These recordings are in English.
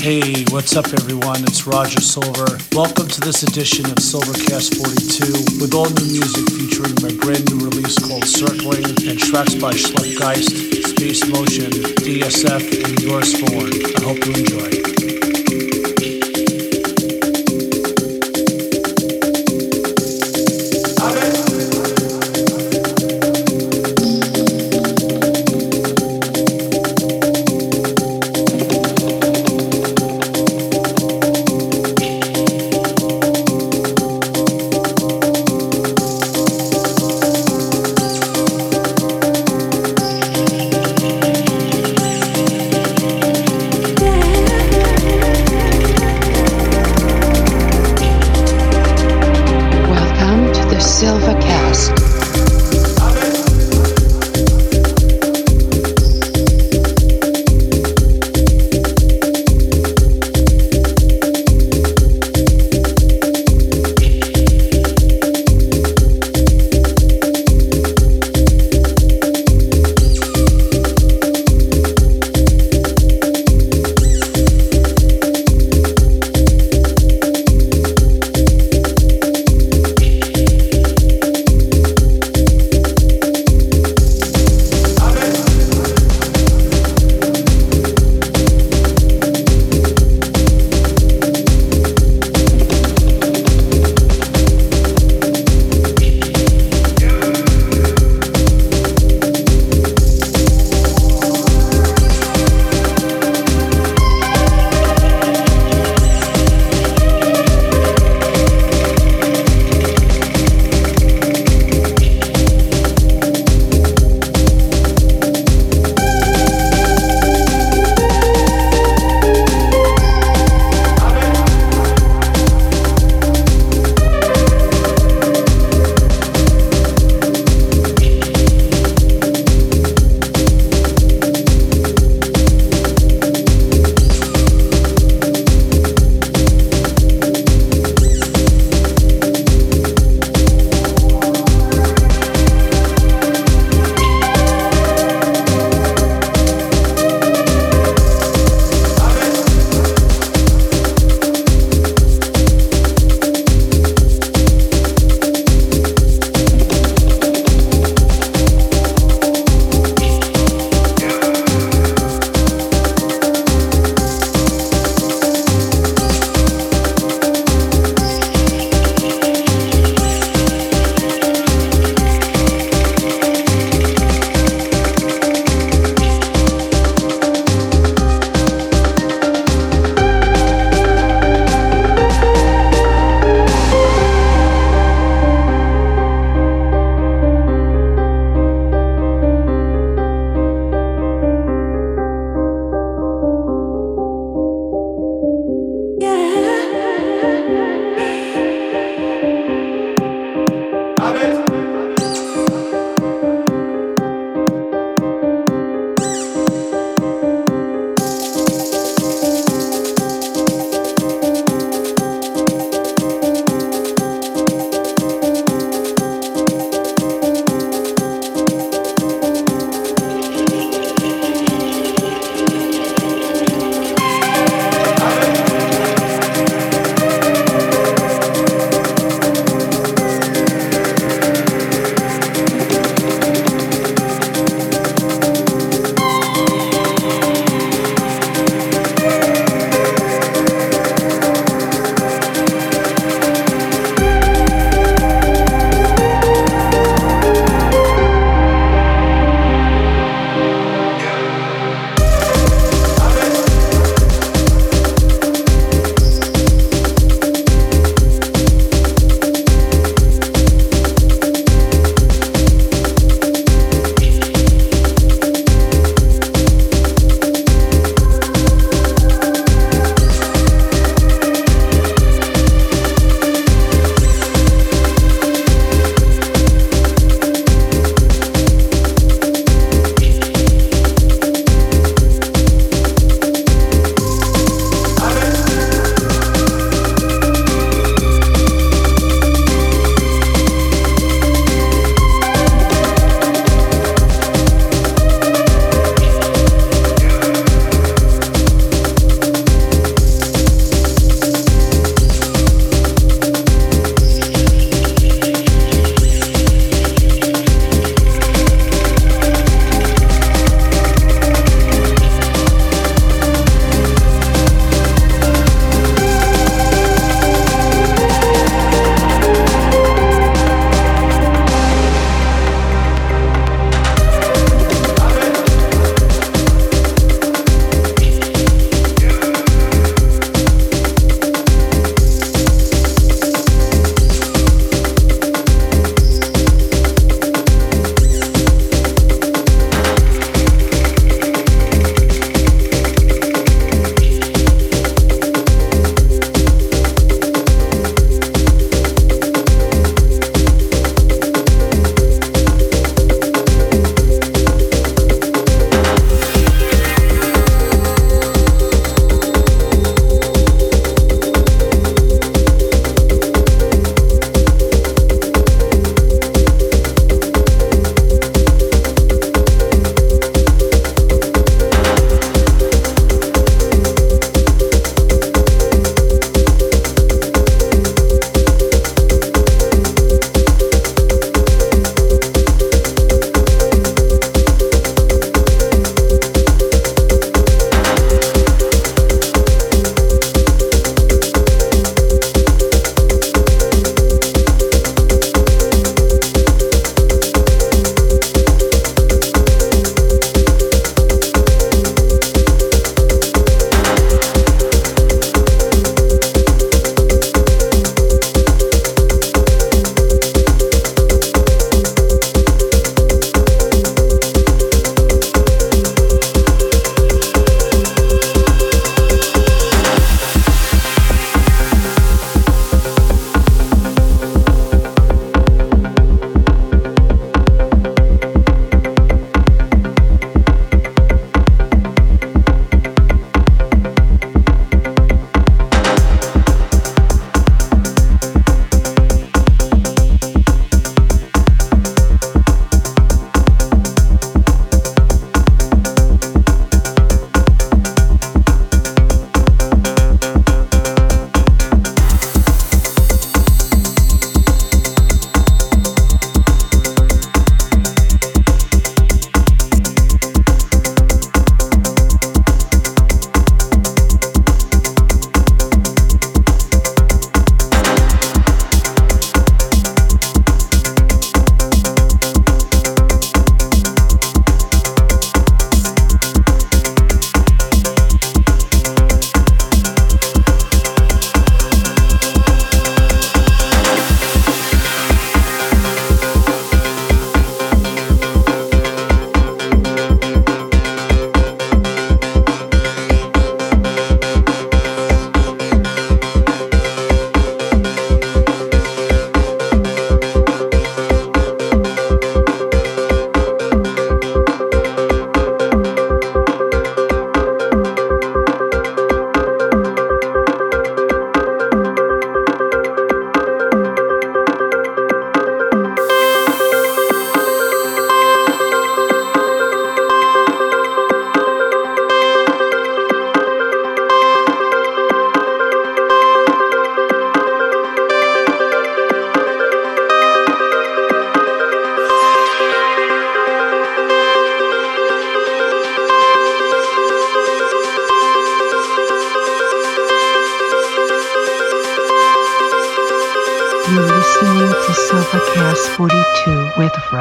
Hey, what's up, everyone? It's Roger Silver. Welcome to this edition of Silvercast 42 with all new music featuring my brand new release called Circling and tracks by Schleppgeist, Space Motion, DSF, and Yours Born. I hope you enjoy.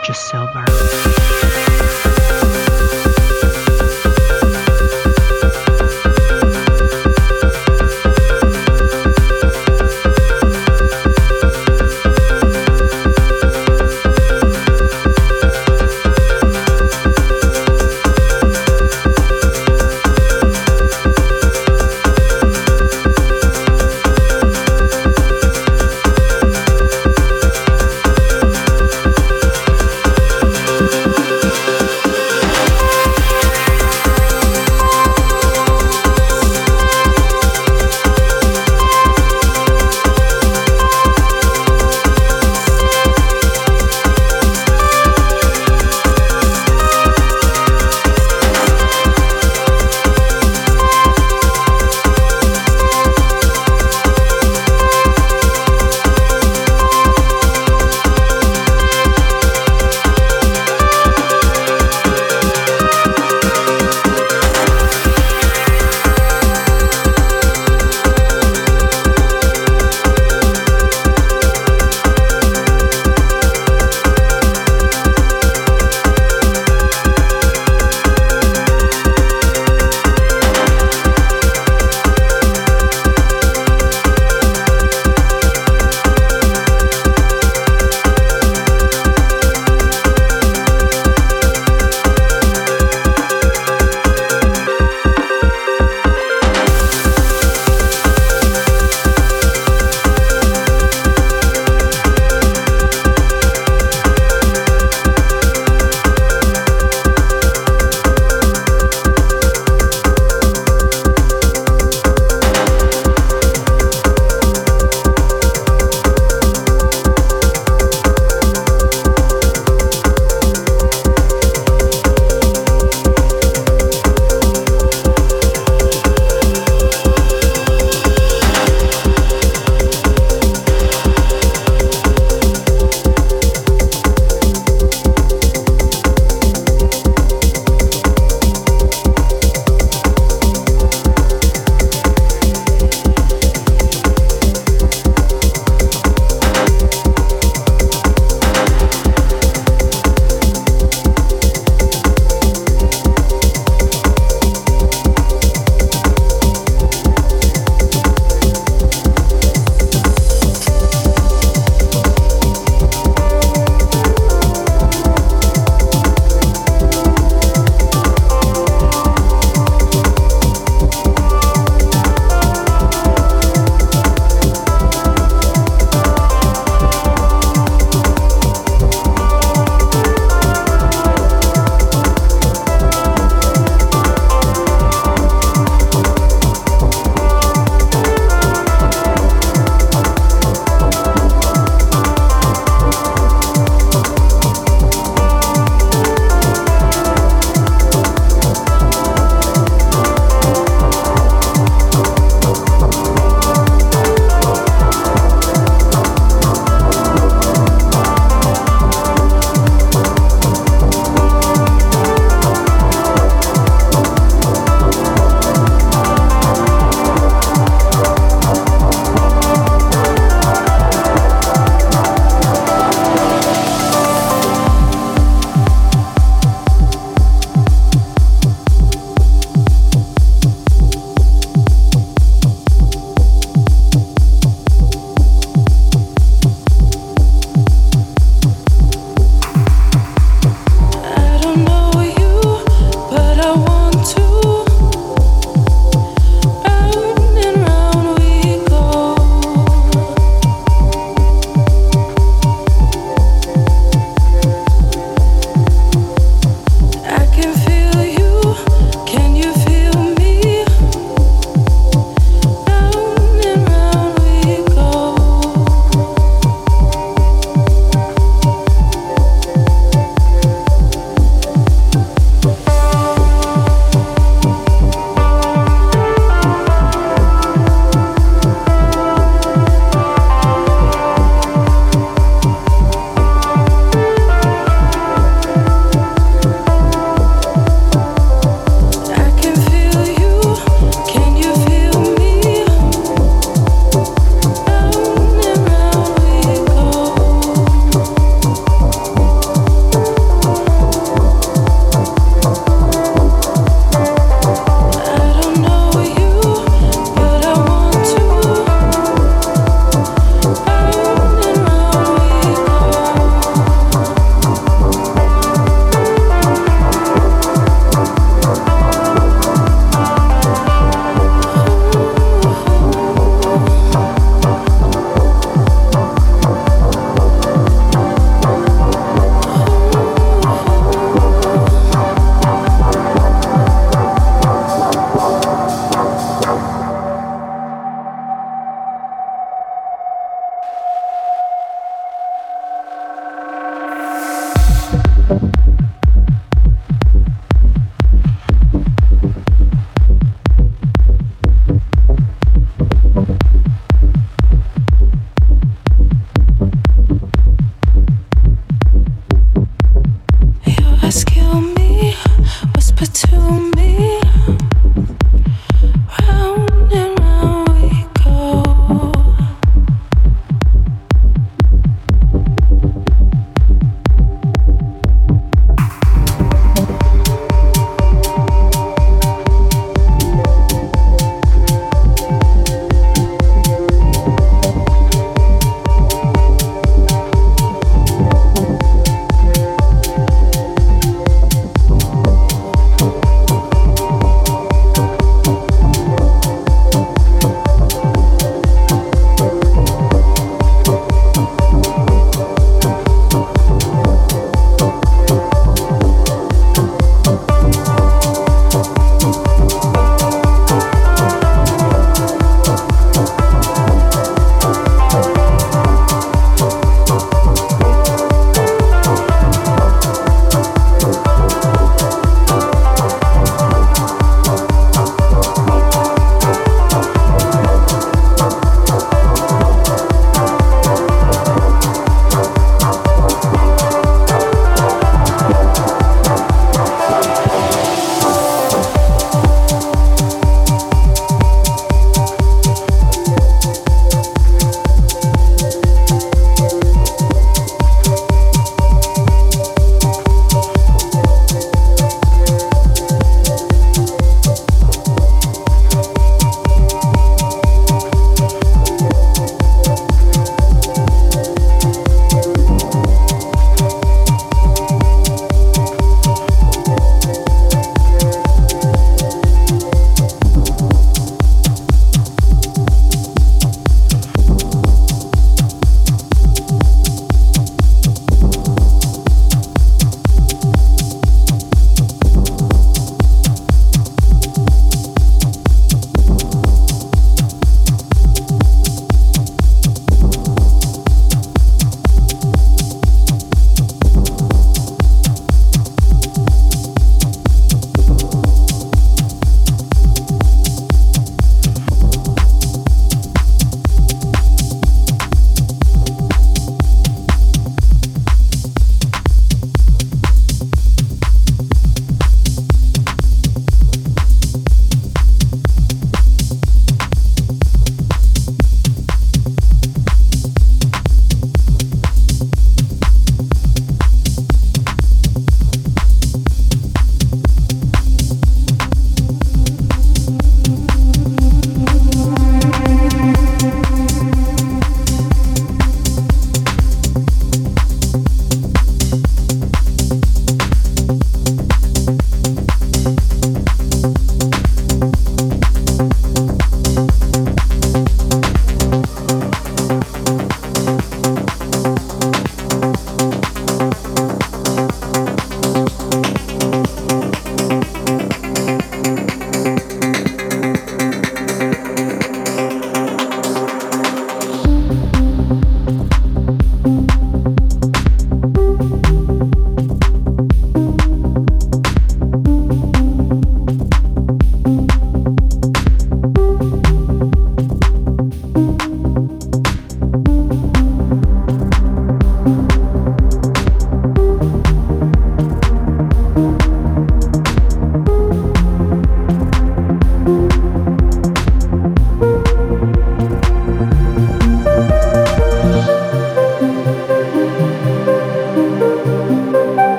With Roger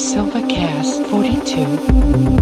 Silvercast 42.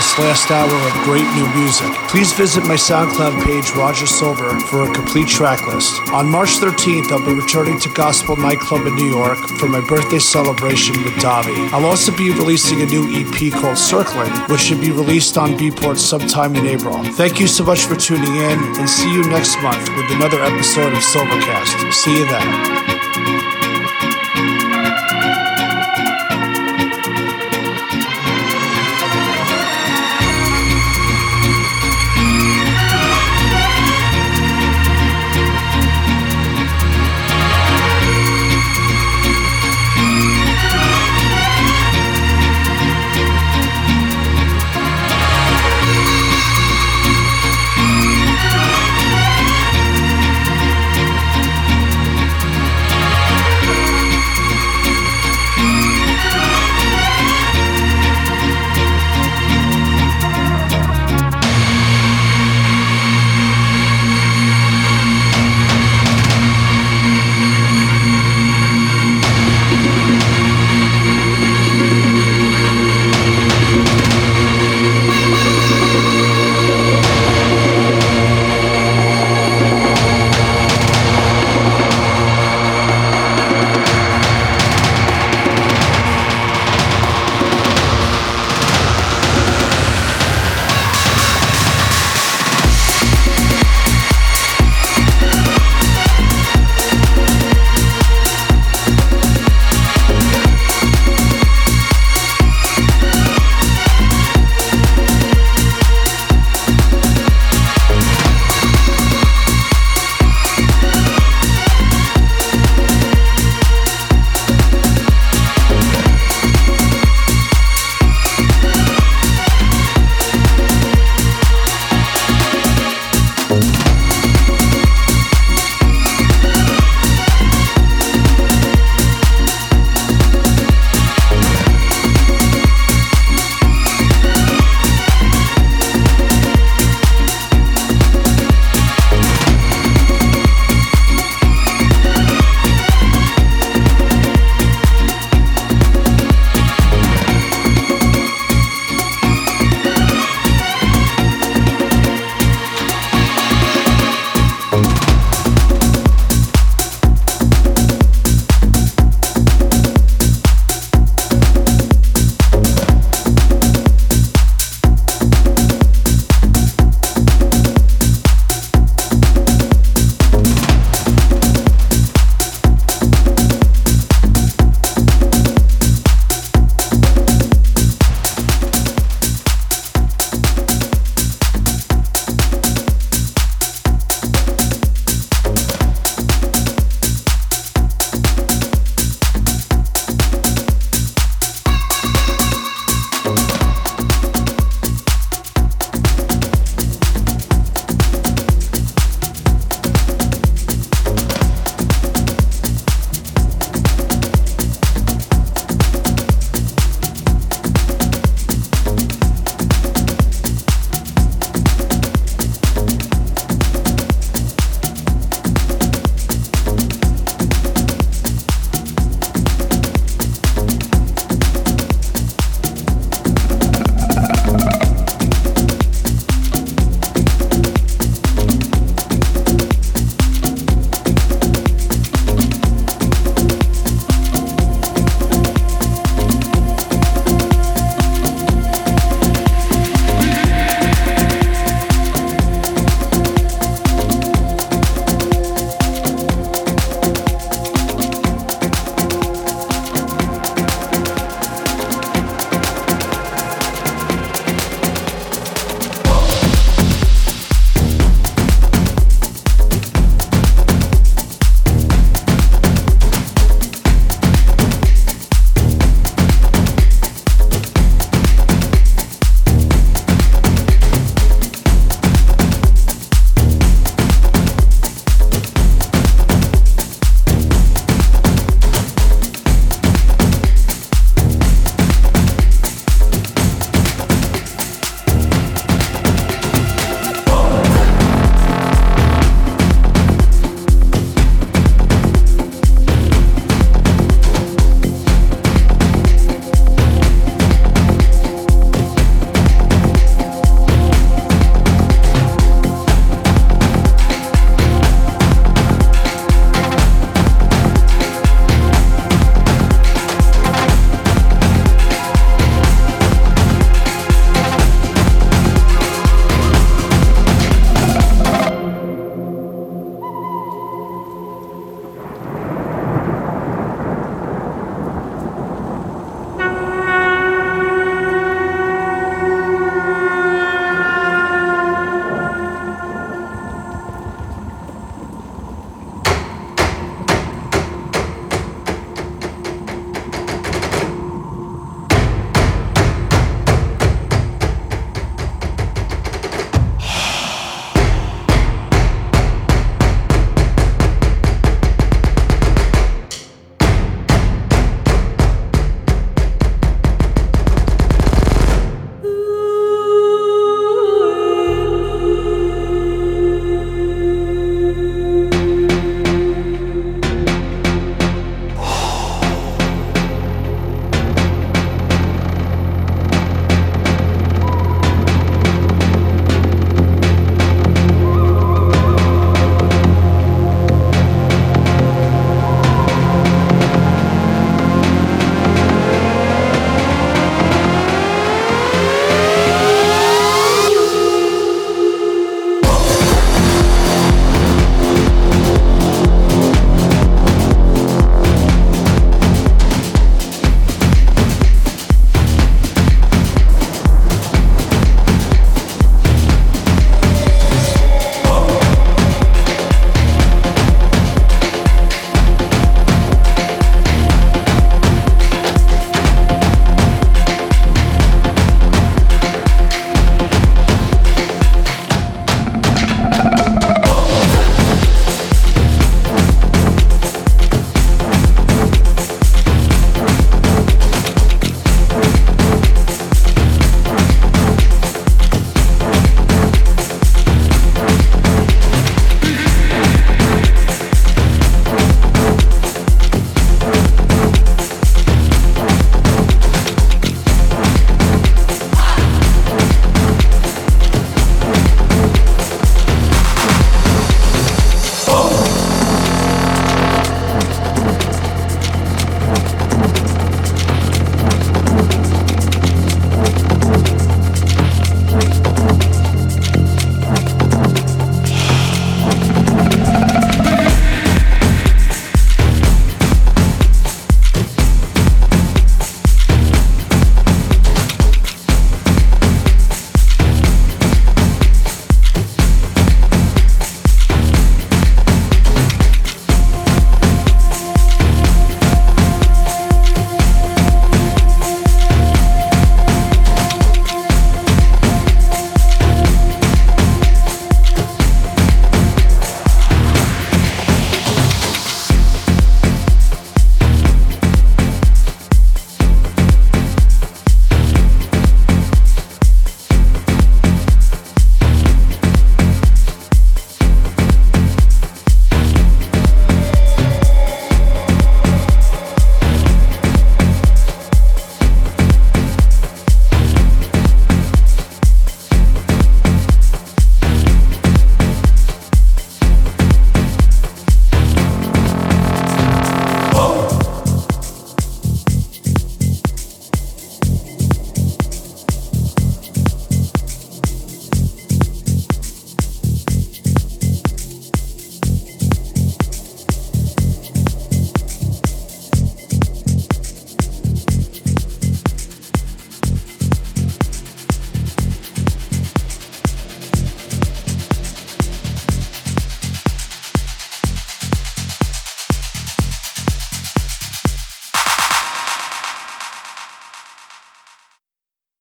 This last hour of great new music. Please visit my SoundCloud page, Roger Silver, for a complete track list. On March 13th, I'll be returning to Gospel Nightclub in New York for my birthday celebration with Davi. I'll also be releasing a new EP called Circling, which should be released on Beatport sometime in April. Thank you so much for tuning in, and see you next month with another episode of Silvercast. See you then.